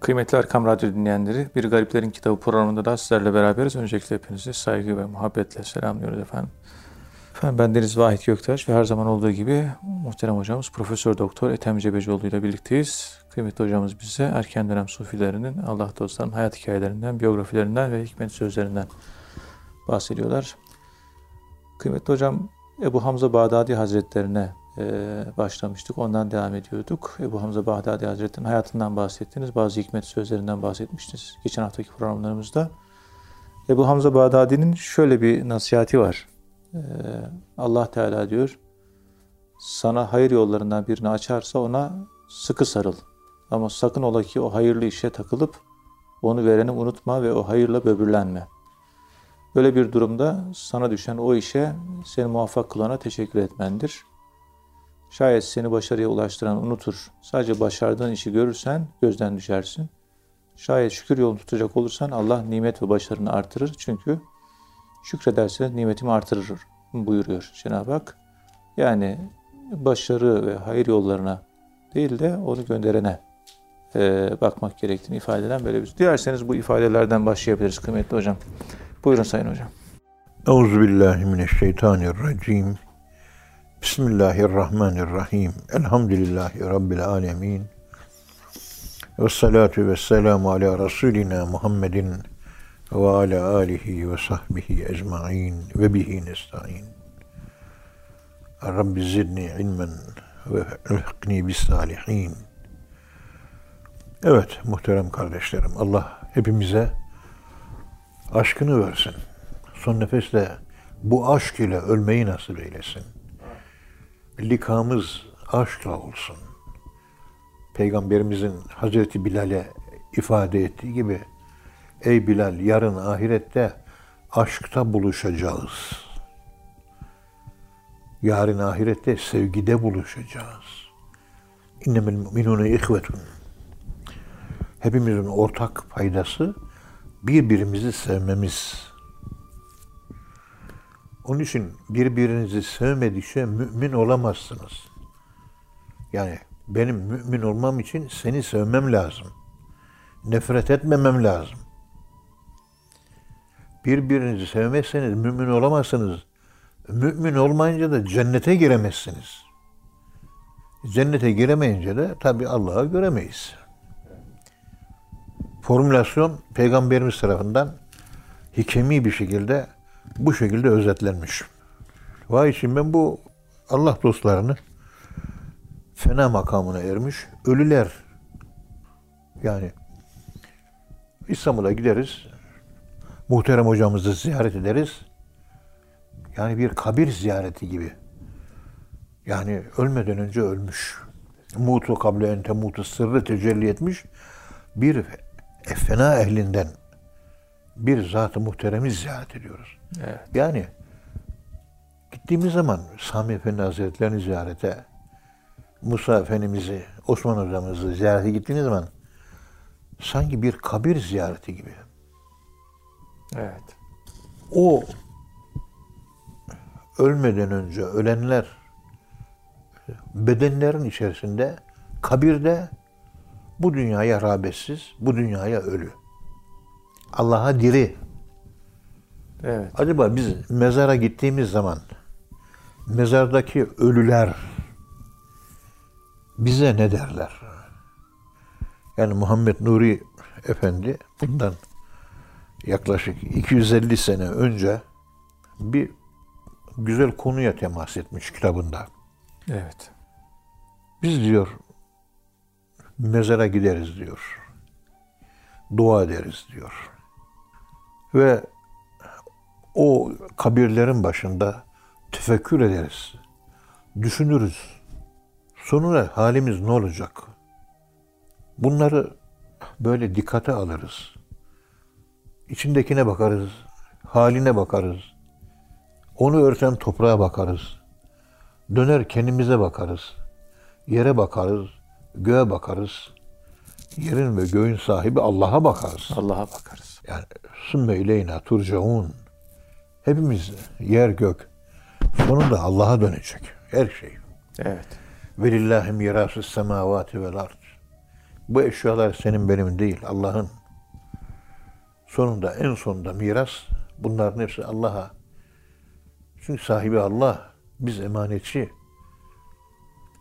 Kıymetli Erkam Radyo dinleyenleri, Bir Gariplerin Kitabı programında da sizlerle beraberiz. Öncelikle hepinizi saygı ve muhabbetle selamlıyoruz efendim. Efendim ben Deniz Vahit Göktaş ve her zaman olduğu gibi muhterem hocamız Profesör Doktor Ethem Cebecioğlu ile birlikteyiz. Kıymetli hocamız bize erken dönem sufilerinin, Allah dostlarının hayat hikayelerinden, biyografilerinden ve hikmet sözlerinden bahsediyorlar. Kıymetli hocam Ebu Hamza Bağdadi Hazretlerine başlamıştık. Ondan devam ediyorduk. Ebu Hamza Bağdadi Hazretleri'nin hayatından bahsettiniz. Bazı hikmet sözlerinden bahsetmiştiniz geçen haftaki programlarımızda. Ebu Hamza Bağdadi'nin şöyle bir nasihati var. E, Allah Teala diyor, sana hayır yollarından birini açarsa ona sıkı sarıl. Ama sakın ola ki o hayırlı işe takılıp onu vereni unutma ve o hayırla böbürlenme. Böyle bir durumda sana düşen o işe seni muvaffak kılana teşekkür etmendir. Şayet seni başarıya ulaştıran unutur, sadece başardığın işi görürsen gözden düşersin. Şayet şükür yolunu tutacak olursan Allah nimet ve başarını artırır. Çünkü şükrederseniz nimetimi artırır buyuruyor Cenab-ı Hak. Yani başarı ve hayır yollarına değil de onu gönderene e, bakmak gerektiğini ifade eden böyle bir. Dilerseniz bu ifadelerden başlayabiliriz kıymetli hocam. Buyurun Sayın Hocam. Euzubillahimineşşeytanirracim. Bismillahirrahmanirrahim. Elhamdülillahi Rabbil alemin. Ve salatu ve selamu ala Resulina Muhammedin ve ala alihi ve sahbihi ecma'in ve bihi nesta'in. Rabbi zidni ilmen ve elhikni bis salihin. Evet muhterem kardeşlerim Allah hepimize aşkını versin. Son nefesle bu aşk ile ölmeyi nasip eylesin. Likamız aşkla olsun. Peygamberimizin Hazreti Bilal'e ifade ettiği gibi Ey Bilal yarın ahirette aşkta buluşacağız. Yarın ahirette sevgide buluşacağız. İnnemel müminune ihvetun. Hepimizin ortak faydası birbirimizi sevmemiz. Onun için birbirinizi sevmedikçe mümin olamazsınız. Yani benim mümin olmam için seni sevmem lazım. Nefret etmemem lazım. Birbirinizi sevmezseniz mümin olamazsınız. Mümin olmayınca da cennete giremezsiniz. Cennete giremeyince de tabi Allah'ı göremeyiz formülasyon peygamberimiz tarafından hikemi bir şekilde bu şekilde özetlenmiş. Vay için ben bu Allah dostlarını fena makamına ermiş ölüler. Yani İstanbul'a gideriz muhterem hocamızı ziyaret ederiz. Yani bir kabir ziyareti gibi. Yani ölmeden önce ölmüş. Mutu kable ente mutu sırrı tecelli etmiş. Bir fena ehlinden bir zat-ı muhteremi ziyaret ediyoruz. Evet. Yani gittiğimiz zaman Sami Efendi Hazretleri'ni ziyarete, Musa Efendimiz'i, Osman Hocamızı ziyarete gittiğimiz zaman sanki bir kabir ziyareti gibi. Evet. O ölmeden önce ölenler bedenlerin içerisinde kabirde bu dünyaya rağbetsiz, bu dünyaya ölü. Allah'a diri. Evet. Acaba biz mezara gittiğimiz zaman mezardaki ölüler bize ne derler? Yani Muhammed Nuri Efendi bundan yaklaşık 250 sene önce bir güzel konuya temas etmiş kitabında. Evet. Biz diyor mezara gideriz diyor. Dua ederiz diyor. Ve o kabirlerin başında tefekkür ederiz. Düşünürüz. Sonra halimiz ne olacak? Bunları böyle dikkate alırız. İçindekine bakarız, haline bakarız. Onu örten toprağa bakarız. Döner kendimize bakarız. Yere bakarız, göğe bakarız. Yerin ve göğün sahibi Allah'a bakarız. Allah'a bakarız. Yani sümme ileyna turcaun. Hepimiz yer gök. Sonunda Allah'a dönecek. Her şey. Evet. Velillahi mirasü semavati vel ard. Bu eşyalar senin benim değil, Allah'ın. Sonunda, en sonunda miras bunların hepsi Allah'a. Çünkü sahibi Allah, biz emanetçi.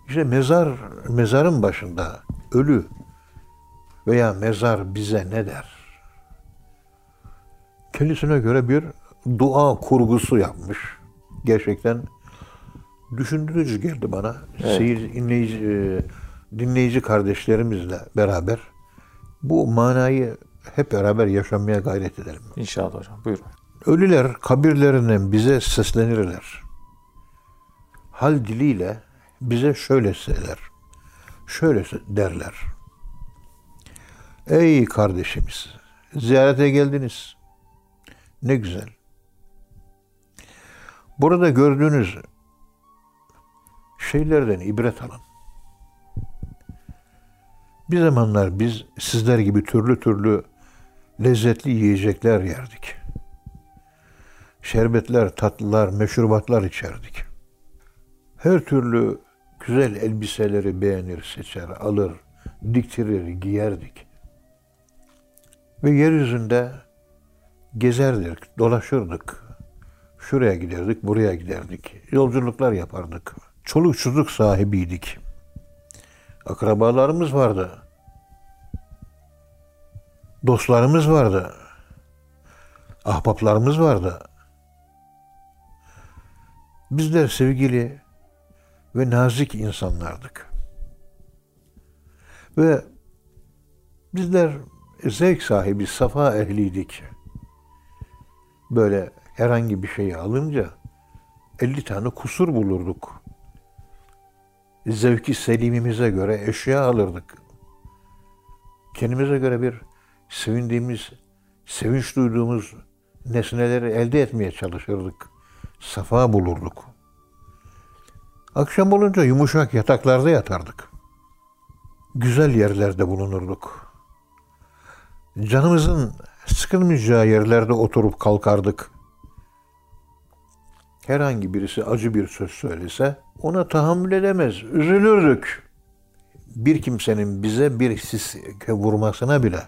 İşte mezar, mezarın başında ölü veya mezar bize ne der? Kendisine göre bir dua kurgusu yapmış. Gerçekten düşündürücü geldi bana. Evet. Seyir, dinleyici, e, dinleyici kardeşlerimizle beraber bu manayı hep beraber yaşamaya gayret edelim. İnşallah hocam. Buyurun. Ölüler kabirlerinden bize seslenirler. Hal diliyle bize şöyle söyler. Şöyle derler. Ey kardeşimiz, ziyarete geldiniz. Ne güzel. Burada gördüğünüz şeylerden ibret alın. Bir zamanlar biz sizler gibi türlü türlü lezzetli yiyecekler yerdik. Şerbetler, tatlılar, meşrubatlar içerdik. Her türlü güzel elbiseleri beğenir, seçer, alır, diktirir, giyerdik. Ve yeryüzünde gezerdik, dolaşırdık. Şuraya giderdik, buraya giderdik. Yolculuklar yapardık. Çoluk çocuk sahibiydik. Akrabalarımız vardı. Dostlarımız vardı. Ahbaplarımız vardı. Bizler sevgili ve nazik insanlardık. Ve bizler zevk sahibi, safa ehliydik. Böyle herhangi bir şeyi alınca 50 tane kusur bulurduk. Zevki selimimize göre eşya alırdık. Kendimize göre bir sevindiğimiz, sevinç duyduğumuz nesneleri elde etmeye çalışırdık. Safa bulurduk. Akşam olunca yumuşak yataklarda yatardık. Güzel yerlerde bulunurduk. Canımızın sıkılmayacağı yerlerde oturup kalkardık. Herhangi birisi acı bir söz söylese ona tahammül edemez, üzülürdük. Bir kimsenin bize bir sis vurmasına bile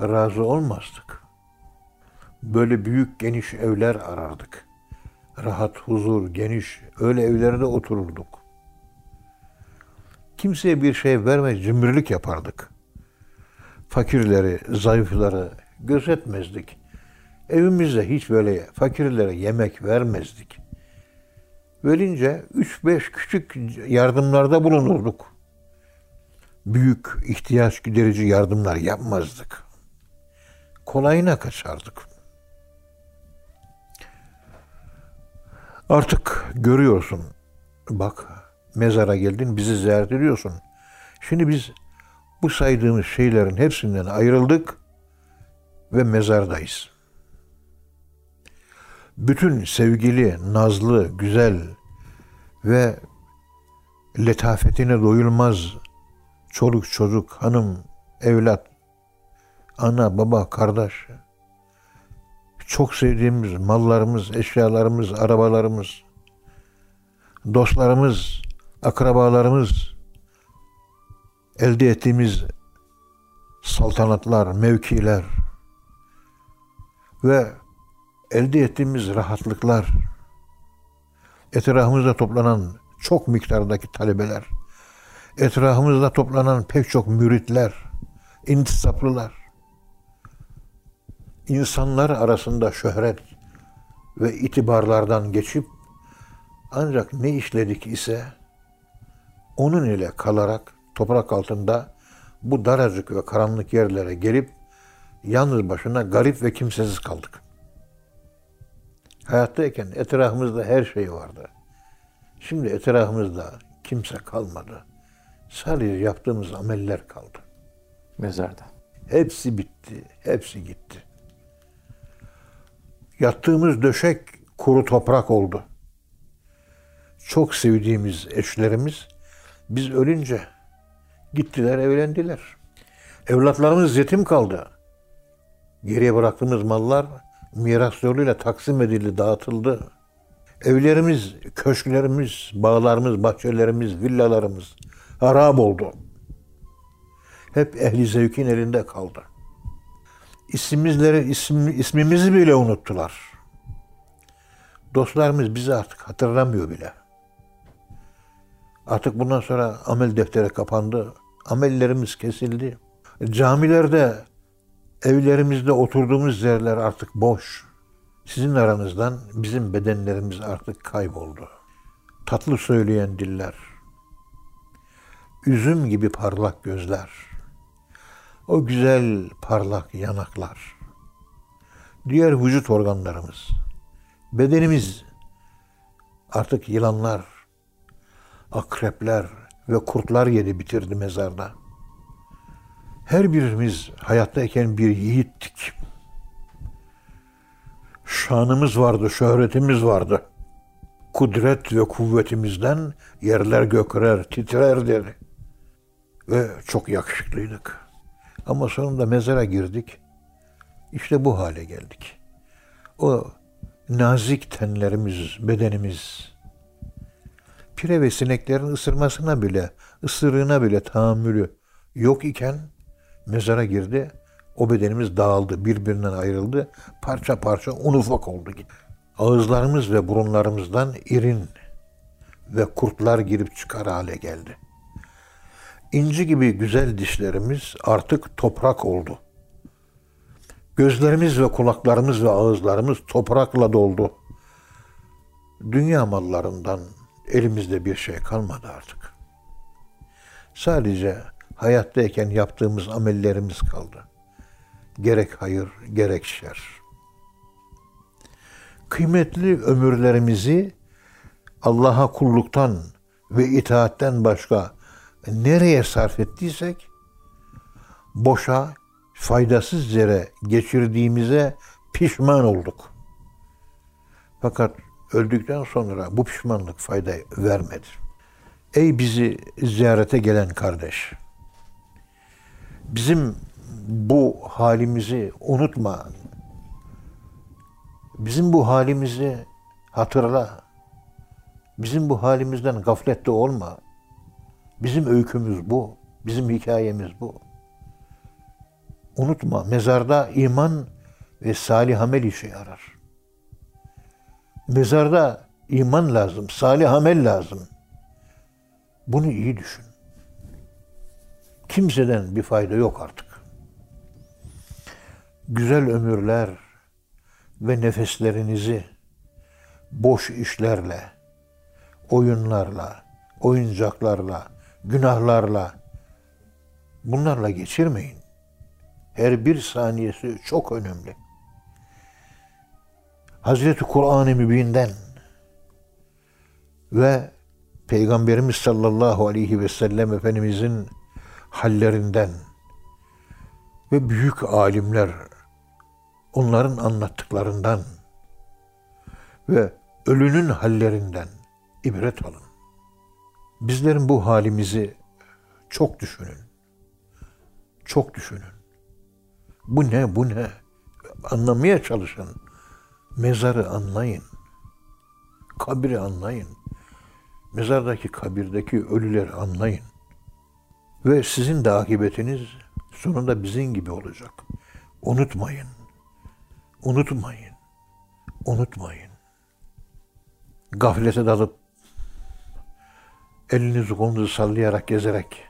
razı olmazdık. Böyle büyük geniş evler arardık. Rahat, huzur, geniş öyle evlerde otururduk. Kimseye bir şey vermez, cimrilik yapardık. Fakirleri, zayıfları gözetmezdik. Evimizde hiç böyle fakirlere yemek vermezdik. Verince üç beş küçük yardımlarda bulunurduk. Büyük ihtiyaç giderici yardımlar yapmazdık. Kolayına kaçardık. Artık görüyorsun. Bak mezara geldin bizi ziyaret ediyorsun. Şimdi biz bu saydığımız şeylerin hepsinden ayrıldık ve mezardayız. Bütün sevgili, nazlı, güzel ve letafetine doyulmaz çoluk çocuk, hanım, evlat, ana, baba, kardeş, çok sevdiğimiz mallarımız, eşyalarımız, arabalarımız, dostlarımız, akrabalarımız, elde ettiğimiz saltanatlar, mevkiler ve elde ettiğimiz rahatlıklar, etrafımızda toplanan çok miktardaki talebeler, etrafımızda toplanan pek çok müritler, intisaplılar, insanlar arasında şöhret ve itibarlardan geçip ancak ne işledik ise onun ile kalarak toprak altında bu daracık ve karanlık yerlere gelip yalnız başına garip ve kimsesiz kaldık. Hayattayken etrafımızda her şey vardı. Şimdi etrafımızda kimse kalmadı. Sadece yaptığımız ameller kaldı. Mezarda. Hepsi bitti, hepsi gitti. Yattığımız döşek kuru toprak oldu. Çok sevdiğimiz eşlerimiz biz ölünce gittiler, evlendiler. Evlatlarımız yetim kaldı. Geriye bıraktığımız mallar miras yoluyla taksim edildi, dağıtıldı. Evlerimiz, köşklerimiz, bağlarımız, bahçelerimiz, villalarımız harap oldu. hep ehli zevkin elinde kaldı. İsimizleri, isim, ismimizi bile unuttular. Dostlarımız bizi artık hatırlamıyor bile. Artık bundan sonra amel defteri kapandı. Amellerimiz kesildi. Camilerde, evlerimizde oturduğumuz yerler artık boş. Sizin aranızdan bizim bedenlerimiz artık kayboldu. Tatlı söyleyen diller, üzüm gibi parlak gözler, o güzel parlak yanaklar, diğer vücut organlarımız, bedenimiz artık yılanlar, akrepler ve kurtlar yedi bitirdi mezarda. Her birimiz hayattayken bir yiğittik. Şanımız vardı, şöhretimiz vardı. Kudret ve kuvvetimizden yerler gökler, titrerdi. Ve çok yakışıklıydık. Ama sonunda mezara girdik. İşte bu hale geldik. O nazik tenlerimiz, bedenimiz, pire ve sineklerin ısırmasına bile, ısırığına bile tahammülü yok iken mezara girdi. O bedenimiz dağıldı, birbirinden ayrıldı. Parça parça un ufak oldu. Ağızlarımız ve burunlarımızdan irin ve kurtlar girip çıkar hale geldi. İnci gibi güzel dişlerimiz artık toprak oldu. Gözlerimiz ve kulaklarımız ve ağızlarımız toprakla doldu. Dünya mallarından elimizde bir şey kalmadı artık. Sadece hayattayken yaptığımız amellerimiz kaldı. Gerek hayır, gerek şer. Kıymetli ömürlerimizi Allah'a kulluktan ve itaatten başka nereye sarf ettiysek boşa, faydasız yere geçirdiğimize pişman olduk. Fakat öldükten sonra bu pişmanlık fayda vermedi. Ey bizi ziyarete gelen kardeş, bizim bu halimizi unutma. Bizim bu halimizi hatırla. Bizim bu halimizden gaflette olma. Bizim öykümüz bu. Bizim hikayemiz bu. Unutma mezarda iman ve salih amel işe yarar. Mezarda iman lazım, salih amel lazım. Bunu iyi düşün. Kimseden bir fayda yok artık. Güzel ömürler ve nefeslerinizi boş işlerle, oyunlarla, oyuncaklarla, günahlarla bunlarla geçirmeyin. Her bir saniyesi çok önemli. Hazreti Kur'an-ı Mübin'den ve Peygamberimiz sallallahu aleyhi ve sellem Efendimizin hallerinden ve büyük alimler onların anlattıklarından ve ölünün hallerinden ibret alın. Bizlerin bu halimizi çok düşünün. Çok düşünün. Bu ne, bu ne? Anlamaya çalışın. Mezarı anlayın. Kabri anlayın. Mezardaki kabirdeki ölüleri anlayın. Ve sizin de akıbetiniz sonunda bizim gibi olacak. Unutmayın. Unutmayın. Unutmayın. Gaflete dalıp elinizi kolunuzu sallayarak gezerek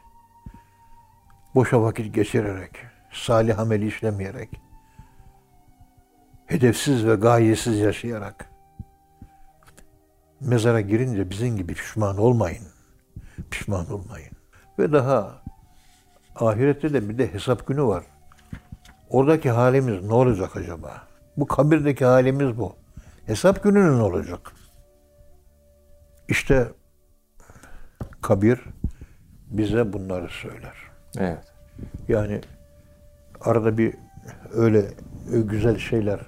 boşa vakit geçirerek salih amel işlemeyerek hedefsiz ve gayesiz yaşayarak mezara girince bizim gibi pişman olmayın. Pişman olmayın. Ve daha ahirette de bir de hesap günü var. Oradaki halimiz ne olacak acaba? Bu kabirdeki halimiz bu. Hesap günü ne olacak? İşte kabir bize bunları söyler. Evet. Yani arada bir öyle güzel şeyler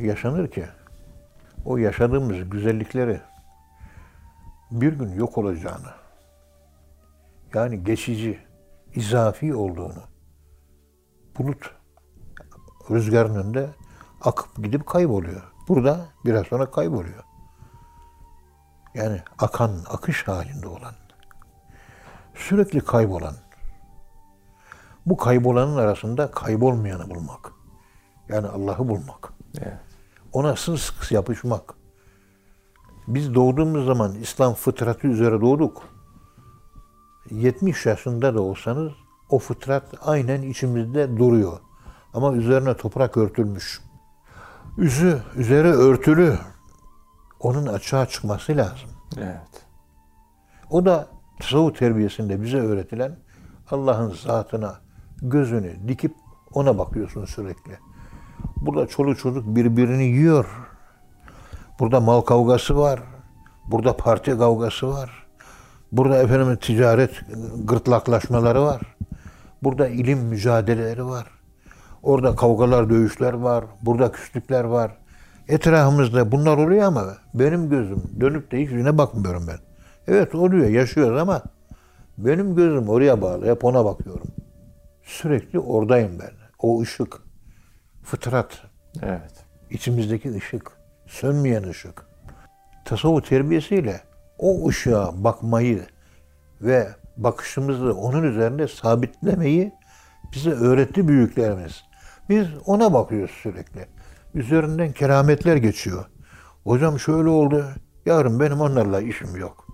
yaşanır ki o yaşadığımız güzellikleri bir gün yok olacağını yani geçici, izafi olduğunu bulut rüzgarın önünde akıp gidip kayboluyor. Burada biraz sonra kayboluyor. Yani akan, akış halinde olan, sürekli kaybolan, Bu kaybolanın arasında kaybolmayanı bulmak. Yani Allah'ı bulmak. Evet. Ona sımsıkı yapışmak. Biz doğduğumuz zaman İslam fıtratı üzere doğduk. 70 yaşında da olsanız o fıtrat aynen içimizde duruyor. Ama üzerine toprak örtülmüş. Üzü, üzeri örtülü. Onun açığa çıkması lazım. Evet. O da tasavvuf terbiyesinde bize öğretilen Allah'ın zatına gözünü dikip ona bakıyorsun sürekli. Burada çoluk çocuk birbirini yiyor. Burada mal kavgası var. Burada parti kavgası var. Burada efendim ticaret gırtlaklaşmaları var. Burada ilim mücadeleleri var. Orada kavgalar, dövüşler var. Burada küslükler var. Etrafımızda bunlar oluyor ama benim gözüm dönüp de hiçbirine bakmıyorum ben. Evet oluyor, yaşıyoruz ama benim gözüm oraya bağlı. Hep ona bakıyorum. Sürekli oradayım ben. O ışık, fıtrat, Evet. içimizdeki ışık, sönmeyen ışık. Tasavvuf terbiyesiyle o ışığa bakmayı ve bakışımızı onun üzerinde sabitlemeyi bize öğretti büyüklerimiz. Biz ona bakıyoruz sürekli. Üzerinden kerametler geçiyor. Hocam şöyle oldu. Yarın benim onlarla işim yok.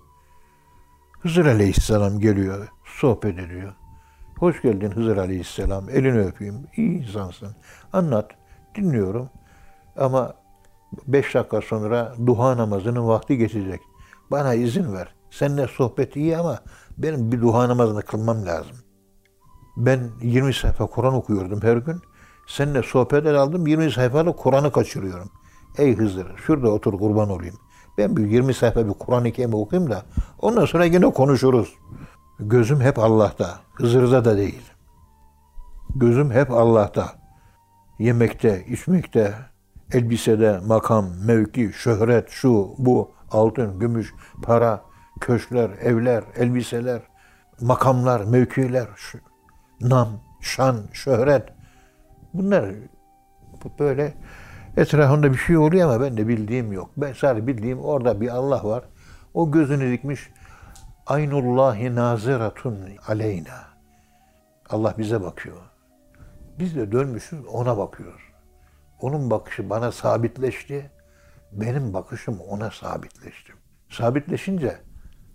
Hızır Aleyhisselam geliyor, sohbet ediyor. Hoş geldin Hızır Aleyhisselam, elini öpeyim. İyi insansın. Anlat, dinliyorum. Ama beş dakika sonra duha namazının vakti geçecek. Bana izin ver. Seninle sohbet iyi ama benim bir duha namazını kılmam lazım. Ben 20 sayfa Kur'an okuyordum her gün. Seninle sohbet aldım 20 sayfalık Kur'an'ı kaçırıyorum. Ey Hızır şurada otur kurban olayım. Ben bir 20 sayfa bir Kur'an-ı okuyayım da ondan sonra yine konuşuruz. Gözüm hep Allah'ta. Hızır'da da değil. Gözüm hep Allah'ta. Yemekte, içmekte, elbisede, makam, mevki, şöhret, şu, bu, altın, gümüş, para, köşkler, evler, elbiseler, makamlar, mevkiler, nam, şan, şöhret. Bunlar bu böyle etrafında bir şey oluyor ama ben de bildiğim yok. Ben sadece bildiğim orada bir Allah var. O gözünü dikmiş. Aynullahi naziratun aleyna. Allah bize bakıyor. Biz de dönmüşüz ona bakıyoruz. Onun bakışı bana sabitleşti. Benim bakışım ona sabitleşti. Sabitleşince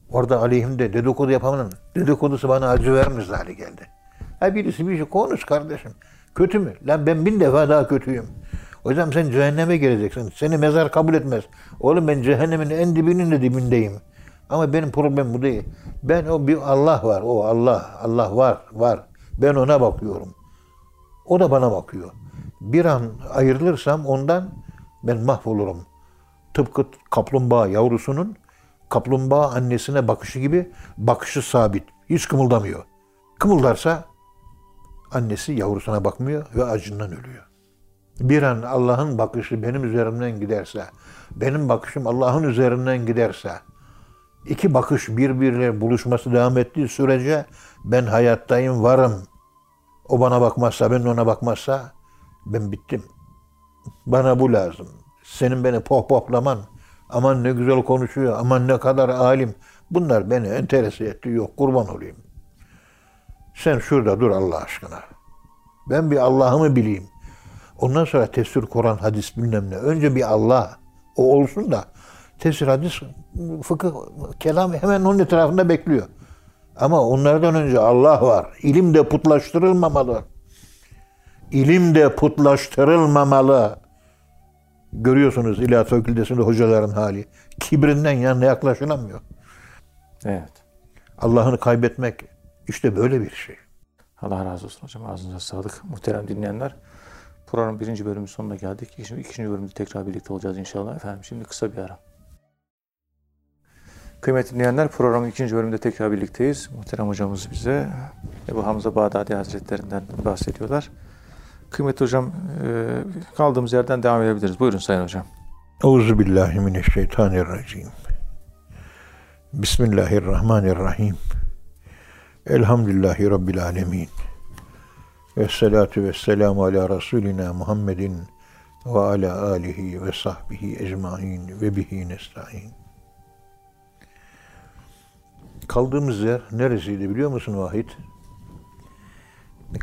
orada aleyhimde dedikodu yapanın dedikodusu bana acı vermez hale geldi. Ha birisi bir şey konuş kardeşim. Kötü mü? Lan ben bin defa daha kötüyüm. Hocam sen cehenneme gireceksin. Seni mezar kabul etmez. Oğlum ben cehennemin en dibinin de dibindeyim. Ama benim problemim bu değil. Ben o bir Allah var. O Allah. Allah var. Var. Ben ona bakıyorum. O da bana bakıyor. Bir an ayrılırsam ondan ben mahvolurum. Tıpkı kaplumbağa yavrusunun kaplumbağa annesine bakışı gibi bakışı sabit. Hiç kımıldamıyor. Kımıldarsa annesi yavrusuna bakmıyor ve acından ölüyor. Bir an Allah'ın bakışı benim üzerimden giderse, benim bakışım Allah'ın üzerinden giderse, iki bakış birbiriyle buluşması devam ettiği sürece ben hayattayım, varım. O bana bakmazsa, ben ona bakmazsa ben bittim. Bana bu lazım. Senin beni pohpohlaman, aman ne güzel konuşuyor, aman ne kadar alim. Bunlar beni enterese etti. Yok kurban olayım. Sen şurada dur Allah aşkına. Ben bir Allah'ımı bileyim. Ondan sonra tefsir, Kur'an, hadis bilmem ne. Önce bir Allah. O olsun da tefsir, hadis, fıkıh, kelam hemen onun etrafında bekliyor. Ama onlardan önce Allah var. İlim de putlaştırılmamalı. İlim de putlaştırılmamalı. Görüyorsunuz İlahiyat Fakültesi'nde hocaların hali. Kibrinden yanına yaklaşılamıyor. Evet. Allah'ını kaybetmek işte böyle bir şey. Allah razı olsun hocam. Ağzınıza sağlık. Muhterem dinleyenler. Programın birinci bölümünün sonuna geldik. Şimdi ikinci bölümde tekrar birlikte olacağız inşallah. Efendim şimdi kısa bir ara. Kıymetli dinleyenler programın ikinci bölümünde tekrar birlikteyiz. Muhterem hocamız bize Ebu Hamza Bağdadi Hazretlerinden bahsediyorlar. Kıymetli hocam e, kaldığımız yerden devam edebiliriz. Buyurun Sayın Hocam. Euzu billahi mineşşeytanirracim. Bismillahirrahmanirrahim. Elhamdülillahi rabbil alamin. Ve salatu ve selamu ala Resulina Muhammedin ve ala alihi ve sahbihi ecmain ve bihi nesta'in. Kaldığımız yer neresiydi biliyor musun Vahit?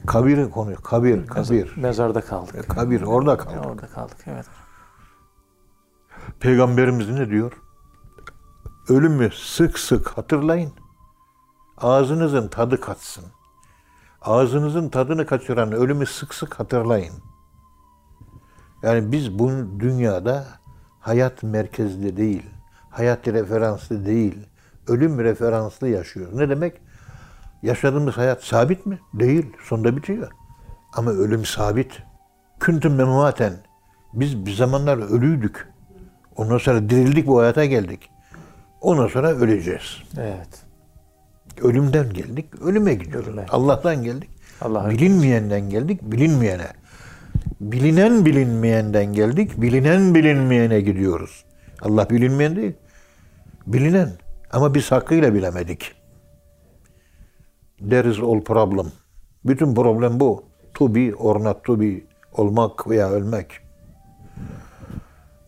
Kabir konu, kabir, kabir. Mezarda kaldık. Kabir, orada kaldık. orada kaldık. Evet. Peygamberimiz ne diyor? Ölümü sık sık hatırlayın. Ağzınızın tadı kaçsın. Ağzınızın tadını kaçıran ölümü sık sık hatırlayın. Yani biz bu dünyada hayat merkezli değil, hayat referanslı değil, ölüm referanslı yaşıyoruz. Ne demek? Yaşadığımız hayat sabit mi? Değil. Sonunda bitiyor. Ama ölüm sabit. Küntüm memvaten. Biz bir zamanlar ölüydük. Ondan sonra dirildik bu hayata geldik. Ondan sonra öleceğiz. Evet. Ölümden geldik, ölüme gidiyoruz. Ölüme. Allah'tan geldik. Allah'a Bilinmeyenden geldik, bilinmeyene. Bilinen bilinmeyenden geldik, bilinen bilinmeyene gidiyoruz. Allah bilinmeyen değil, bilinen. Ama biz hakkıyla bilemedik. There is all problem. Bütün problem bu. To be or not to be. Olmak veya ölmek.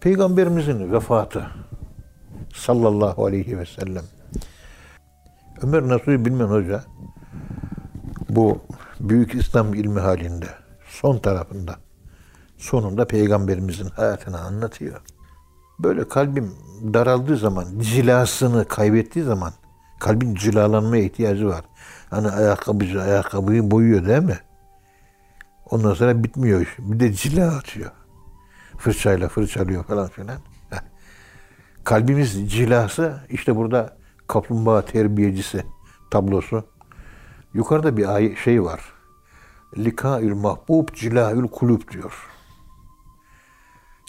Peygamberimizin vefatı sallallahu aleyhi ve sellem. Ömer Nasuhi Bilmen Hoca bu büyük İslam ilmi halinde son tarafında sonunda peygamberimizin hayatını anlatıyor. Böyle kalbim daraldığı zaman, cilasını kaybettiği zaman kalbin cilalanmaya ihtiyacı var. Hani ayakkabıcı ayakkabıyı boyuyor değil mi? Ondan sonra bitmiyor iş. Bir de cila atıyor. Fırçayla fırçalıyor falan filan. Kalbimiz cilası işte burada kaplumbağa terbiyecisi tablosu. Yukarıda bir şey var. Likaül mahbub cilaül kulüp diyor.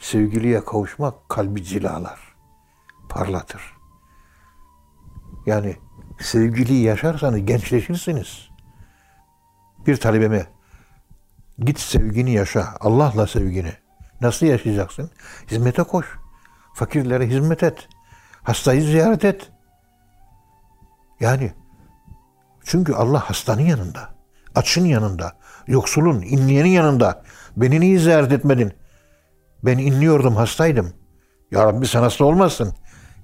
Sevgiliye kavuşmak kalbi cilalar, parlatır. Yani sevgiliyi yaşarsanız gençleşirsiniz. Bir talebeme git sevgini yaşa, Allah'la sevgini. Nasıl yaşayacaksın? Hizmete koş. Fakirlere hizmet et. Hastayı ziyaret et. Yani çünkü Allah hastanın yanında, açın yanında, yoksulun, inleyenin yanında. Beni niye ziyaret etmedin? Ben inliyordum, hastaydım. Ya Rabbi sen hasta olmazsın.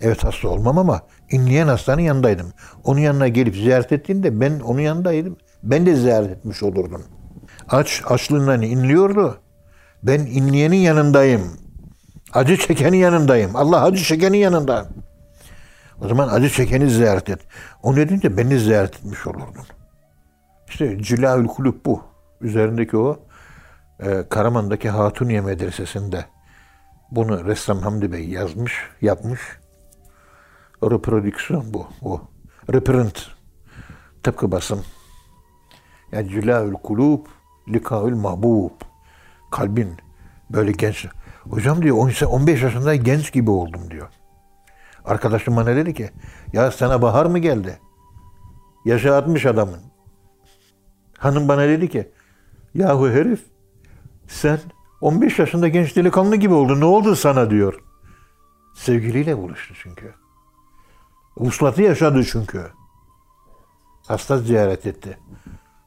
Evet hasta olmam ama inleyen hastanın yanındaydım. Onun yanına gelip ziyaret ettiğinde ben onun yanındaydım. Ben de ziyaret etmiş olurdum. Aç, açlığından inliyordu. Ben inleyenin yanındayım. Acı çekenin yanındayım. Allah acı çekenin yanında. O zaman acı çekeni ziyaret et. Onu edince beni ziyaret etmiş olurdun. İşte Cilaül Kulüp bu. Üzerindeki o e, Karaman'daki Hatuniye Medresesi'nde bunu ressam Hamdi Bey yazmış, yapmış. Reprodüksiyon bu. O. Reprint. Tıpkı basım. Yani Cilaül Kulüp, Likaül Mahbub. Kalbin böyle genç. Hocam diyor 10 15 yaşında genç gibi oldum diyor. Arkadaşım bana dedi ki ya sana bahar mı geldi? Yaşı 60 adamın. Hanım bana dedi ki yahu herif sen 15 yaşında genç delikanlı gibi oldun. Ne oldu sana diyor. Sevgiliyle buluştu çünkü. Vuslatı yaşadı çünkü. Hasta ziyaret etti.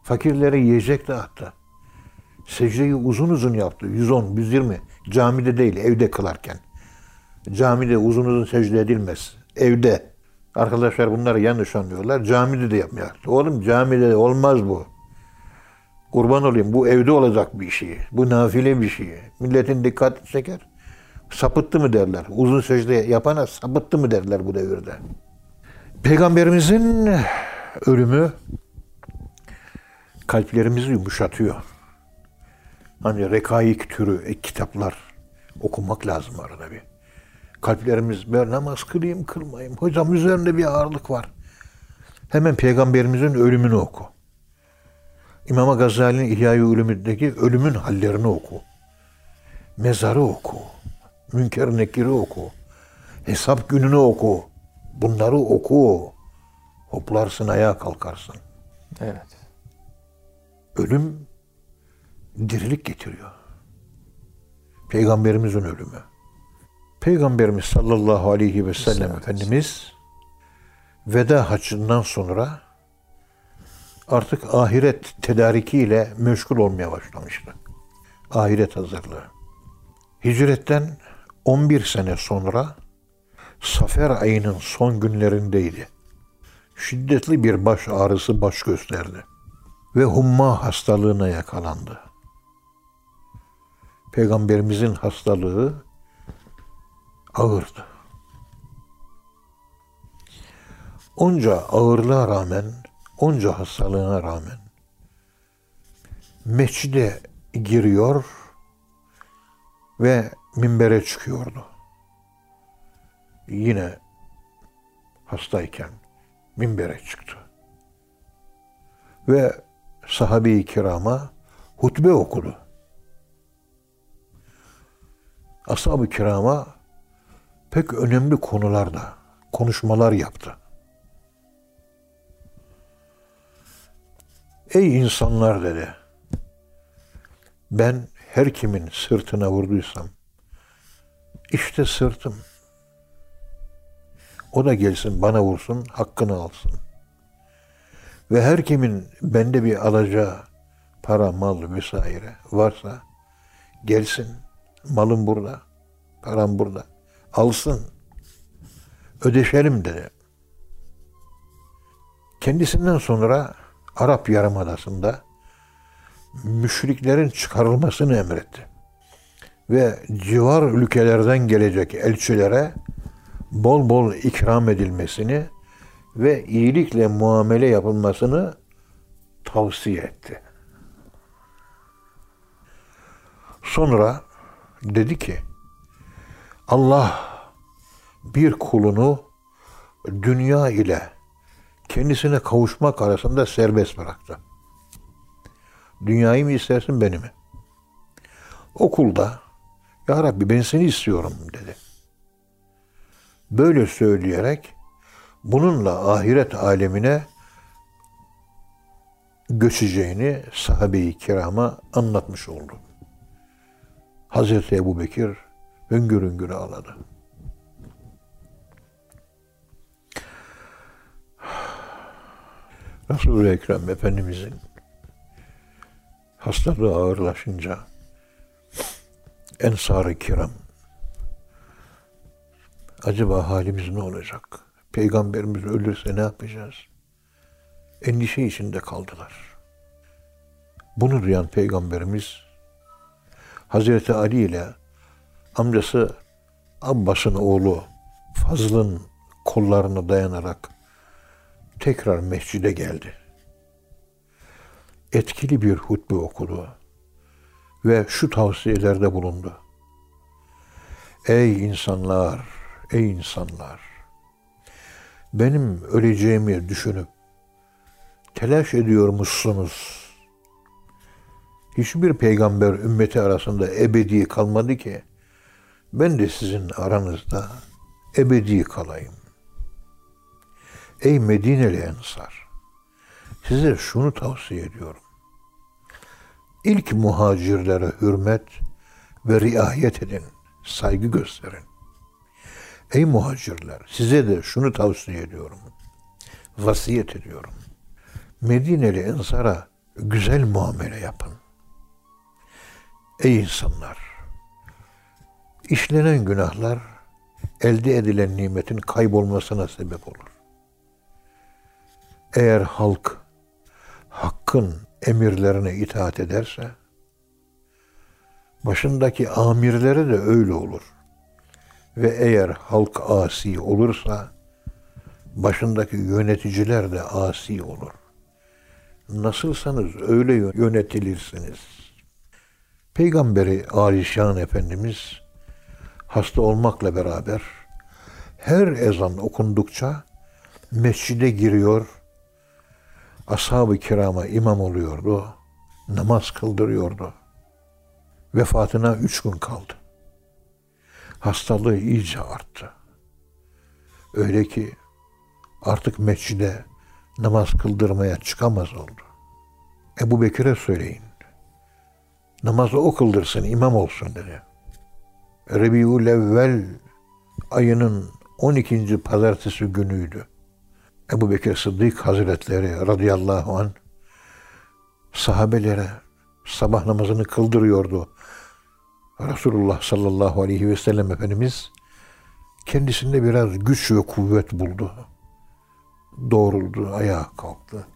Fakirlere yiyecek dağıttı. Secdeyi uzun uzun yaptı. 110, 120. Camide değil, evde kılarken. Camide uzun uzun secde edilmez. Evde. Arkadaşlar bunları yanlış anlıyorlar. Camide de yapmıyor. Oğlum camide de olmaz bu. Kurban olayım bu evde olacak bir şey. Bu nafile bir şey. Milletin dikkat çeker. Sapıttı mı derler. Uzun secde yapana sapıttı mı derler bu devirde. Peygamberimizin ölümü kalplerimizi yumuşatıyor. Hani rekaik türü kitaplar okumak lazım arada bir. Kalplerimiz ben namaz kılayım kılmayayım. Hocam üzerinde bir ağırlık var. Hemen peygamberimizin ölümünü oku. İmam Gazali'nin İhya-i Ulumü'ndeki ölümün hallerini oku. Mezarı oku. Münker Nekir'i oku. Hesap gününü oku. Bunları oku. Hoplarsın ayağa kalkarsın. Evet. Ölüm dirilik getiriyor. Peygamberimizin ölümü. Peygamberimiz sallallahu aleyhi ve sellem Evet. Efendimiz veda haccından sonra artık ahiret tedarikiyle meşgul olmaya başlamıştı. Ahiret hazırlığı. Hicretten 11 sene sonra Safer ayının son günlerindeydi. Şiddetli bir baş ağrısı baş gösterdi. ve humma hastalığına yakalandı. Peygamberimizin hastalığı ağırdı. Onca ağırlığa rağmen, onca hastalığına rağmen mescide giriyor ve minbere çıkıyordu. Yine hastayken minbere çıktı. Ve sahabe-i kirama hutbe okudu. Ashab-ı kirama pek önemli konularda konuşmalar yaptı. Ey insanlar dedi. Ben her kimin sırtına vurduysam işte sırtım. O da gelsin bana vursun, hakkını alsın. Ve her kimin bende bir alacağı para, mal vesaire varsa gelsin. Malım burada, param burada. Alsın. Ödeşelim dedi. Kendisinden sonra Arap Yarımadası'nda müşriklerin çıkarılmasını emretti. Ve civar ülkelerden gelecek elçilere bol bol ikram edilmesini ve iyilikle muamele yapılmasını tavsiye etti. Sonra dedi ki Allah bir kulunu dünya ile kendisine kavuşmak arasında serbest bıraktı. Dünyayı mı istersin beni mi? Okulda Ya Rabbi ben seni istiyorum dedi. Böyle söyleyerek bununla ahiret alemine göçeceğini sahabe-i kirama anlatmış oldu. Hazreti Ebu Bekir hüngür hüngür ağladı. Resul-i Ekrem Efendimizin hastalığı ağırlaşınca Ensar-ı Kiram acaba halimiz ne olacak? Peygamberimiz ölürse ne yapacağız? Endişe içinde kaldılar. Bunu duyan Peygamberimiz Hazreti Ali ile amcası Abbas'ın oğlu Fazıl'ın kollarına dayanarak tekrar mescide geldi. Etkili bir hutbe okudu ve şu tavsiyelerde bulundu. Ey insanlar, ey insanlar! Benim öleceğimi düşünüp telaş ediyor musunuz? Hiçbir peygamber ümmeti arasında ebedi kalmadı ki ben de sizin aranızda ebedi kalayım. Ey Medineli Ensar! Size şunu tavsiye ediyorum. İlk muhacirlere hürmet ve riayet edin, saygı gösterin. Ey muhacirler, size de şunu tavsiye ediyorum. Vasiyet ediyorum. Medineli Ensar'a güzel muamele yapın. Ey insanlar! İşlenen günahlar elde edilen nimetin kaybolmasına sebep olur. Eğer halk hakkın emirlerine itaat ederse başındaki amirlere de öyle olur. Ve eğer halk asi olursa başındaki yöneticiler de asi olur. Nasılsanız öyle yönetilirsiniz. Peygamberi Alişan Efendimiz hasta olmakla beraber her ezan okundukça mescide giriyor, ashab-ı kirama imam oluyordu, namaz kıldırıyordu. Vefatına üç gün kaldı. Hastalığı iyice arttı. Öyle ki artık mescide namaz kıldırmaya çıkamaz oldu. Ebu Bekir'e söyleyin. Namazı o kıldırsın, imam olsun dedi. Rebiul evvel ayının 12. pazartesi günüydü. Ebu Bekir Sıddık Hazretleri radıyallahu an sahabelere sabah namazını kıldırıyordu. Resulullah sallallahu aleyhi ve sellem Efendimiz kendisinde biraz güç ve kuvvet buldu. Doğruldu, ayağa kalktı.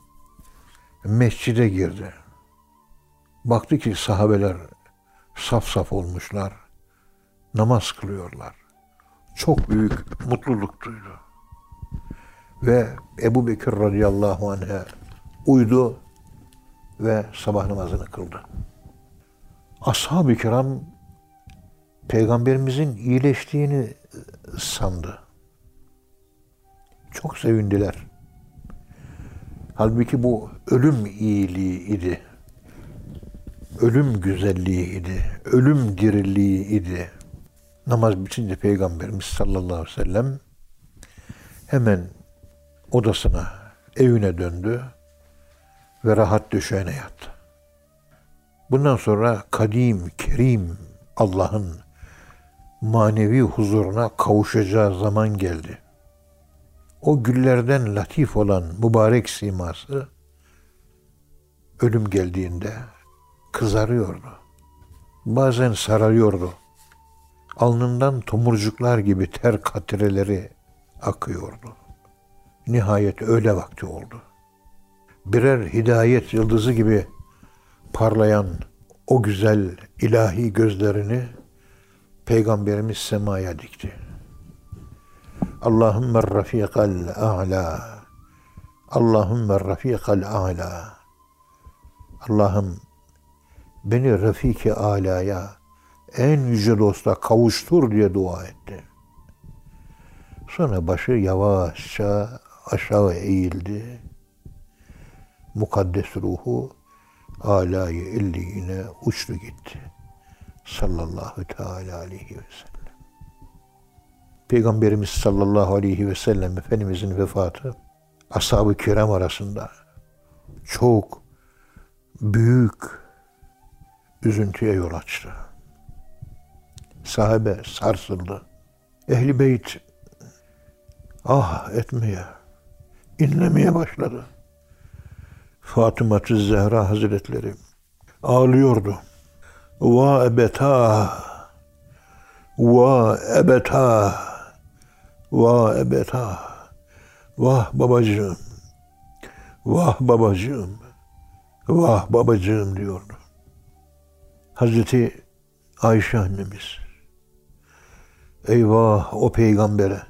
mescide girdi. Baktı ki sahabeler saf saf olmuşlar. Namaz kılıyorlar. Çok büyük mutluluk duydu. Ve Ebu Bekir radıyallahu anh'e uydu ve sabah namazını kıldı. Ashab-ı kiram peygamberimizin iyileştiğini sandı. Çok sevindiler. Halbuki bu ölüm iyiliği idi. Ölüm güzelliği idi. Ölüm diriliği idi. Namaz bitince Peygamberimiz sallallahu aleyhi ve sellem hemen odasına, evine döndü ve rahat döşeğine yattı. Bundan sonra kadim, kerim Allah'ın manevi huzuruna kavuşacağı zaman geldi. O güllerden latif olan mübarek siması ölüm geldiğinde kızarıyordu. Bazen sararıyordu. Alnından tomurcuklar gibi ter katreleri akıyordu. Nihayet öyle vakti oldu. Birer hidayet yıldızı gibi parlayan o güzel ilahi gözlerini Peygamberimiz semaya dikti. Allahümme rafikal a'la. Allahümme rafikal a'la. Allah'ım beni Rafiki Ala'ya en yüce dosta kavuştur diye dua etti. Sonra başı yavaşça aşağı eğildi. Mukaddes ruhu alayı illiğine uçtu gitti. Sallallahu teala aleyhi ve sellem. Peygamberimiz sallallahu aleyhi ve sellem Efendimizin vefatı ashab-ı kiram arasında çok büyük üzüntüye yol açtı. Sahabe sarsıldı. Ehli beyt ah etmeye, inlemeye başladı. Fatıma Zehra Hazretleri ağlıyordu. Va ebeta va ebeta va ebeta vah babacığım vah babacığım vah babacığım diyordu. Hazreti Ayşe annemiz eyvah o peygambere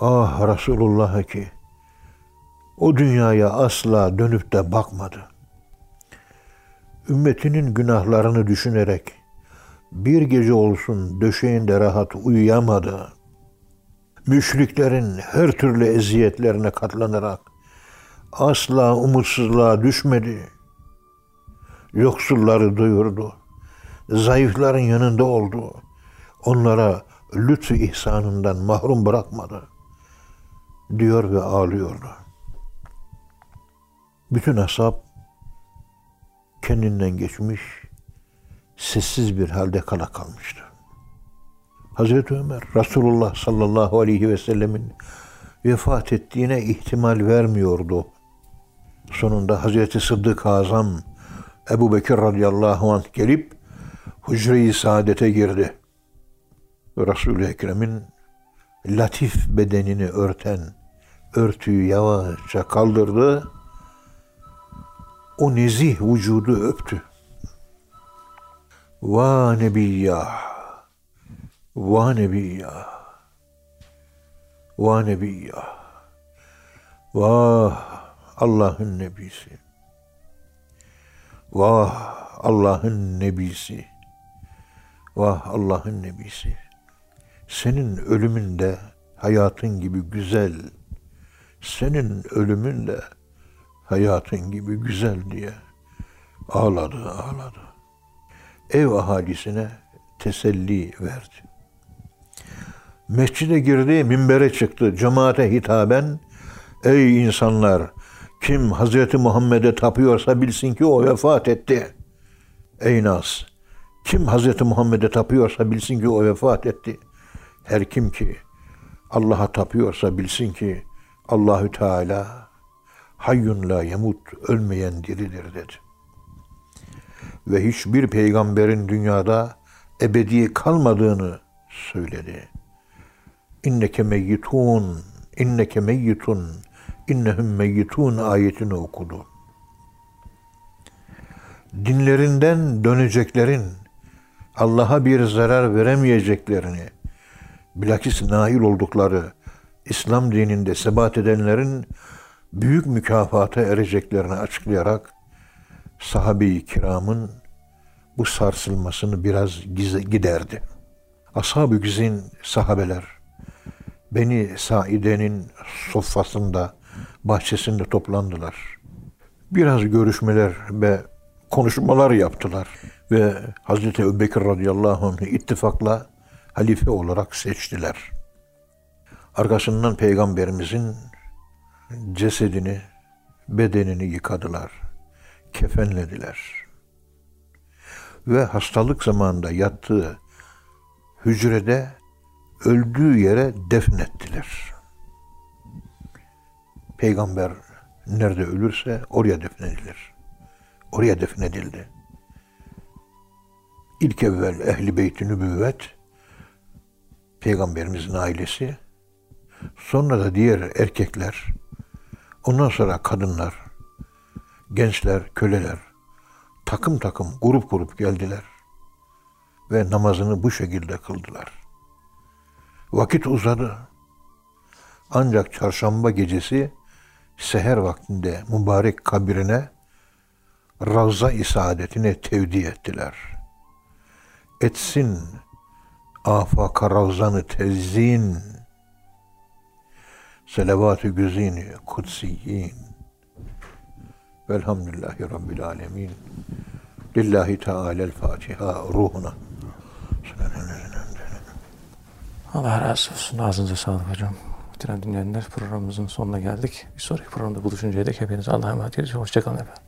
ah Resulullah'a ki o dünyaya asla dönüp de bakmadı. Ümmetinin günahlarını düşünerek bir gece olsun döşeğinde rahat uyuyamadı. Müşriklerin her türlü eziyetlerine katlanarak asla umutsuzluğa düşmedi. Yoksulları doyurdu. Zayıfların yanında oldu. Onlara lütfu ihsanından mahrum bırakmadı. Diyor ve ağlıyordu. Bütün ashab kendinden geçmiş, sessiz bir halde kala kalmıştı. Hazreti Ömer, Resulullah sallallahu aleyhi ve sellemin vefat ettiğine ihtimal vermiyordu. Sonunda Hazreti Sıddık Azam Ebu Bekir radıyallahu anh gelip hücre-i saadete girdi. Resul-i Ekrem'in latif bedenini örten örtüyü yavaşça kaldırdı o nezih vücudu öptü. Va nebiyyah, va nebiyyah, va nebiyyah, vah Allah'ın nebisi, vah Allah'ın nebisi, vah Allah'ın nebisi. Senin ölümün de hayatın gibi güzel, senin ölümün de hayatın gibi güzel diye ağladı ağladı. Ev ahalisine teselli verdi. Mescide girdi, minbere çıktı. Cemaate hitaben, ey insanlar, kim Hazreti Muhammed'e tapıyorsa bilsin ki o vefat etti. Ey Nas, kim Hazreti Muhammed'e tapıyorsa bilsin ki o vefat etti. Her kim ki Allah'a tapıyorsa bilsin ki Allahü Teala hayyun la yemut, ölmeyen diridir dedi. Ve hiçbir peygamberin dünyada ebedi kalmadığını söyledi. İnneke meyyitun, inneke meyyitun, innehum meyyitun ayetini okudu. dinlerinden döneceklerin, Allah'a bir zarar veremeyeceklerini, bilakis nail oldukları İslam dininde sebat edenlerin büyük mükafata ereceklerini açıklayarak sahabe-i kiramın bu sarsılmasını biraz giderdi. Ashab-ı güzin sahabeler Beni Saide'nin sofrasında, bahçesinde toplandılar. Biraz görüşmeler ve konuşmalar yaptılar. Ve Hazreti Ebubekir radıyallahu anh'ı ittifakla halife olarak seçtiler. Arkasından Peygamberimizin cesedini, bedenini yıkadılar, kefenlediler. Ve hastalık zamanında yattığı hücrede öldüğü yere defnettiler. Peygamber nerede ölürse oraya defnedilir. Oraya defnedildi. İlk evvel ehli beyt nübüvvet, peygamberimizin ailesi, sonra da diğer erkekler, ondan sonra kadınlar, gençler, köleler, takım takım, grup grup geldiler ve namazını bu şekilde kıldılar. Vakit uzadı. Ancak çarşamba gecesi seher vaktinde mübarek kabirine Ravza-i Saadetine tevdi ettiler. Etsin afaka ravzanı tezzin selavat-ı güzini kutsiyin velhamdülillahi rabbil alemin lillahi teala'l Fatiha ruhuna Allah razı olsun. Ağzınıza sağlık hocam. Muhterem dinleyenler programımızın sonuna geldik. Bir sonraki programda buluşuncaya dek hepinize Allah'a emanet ediyoruz. Hoşçakalın efendim.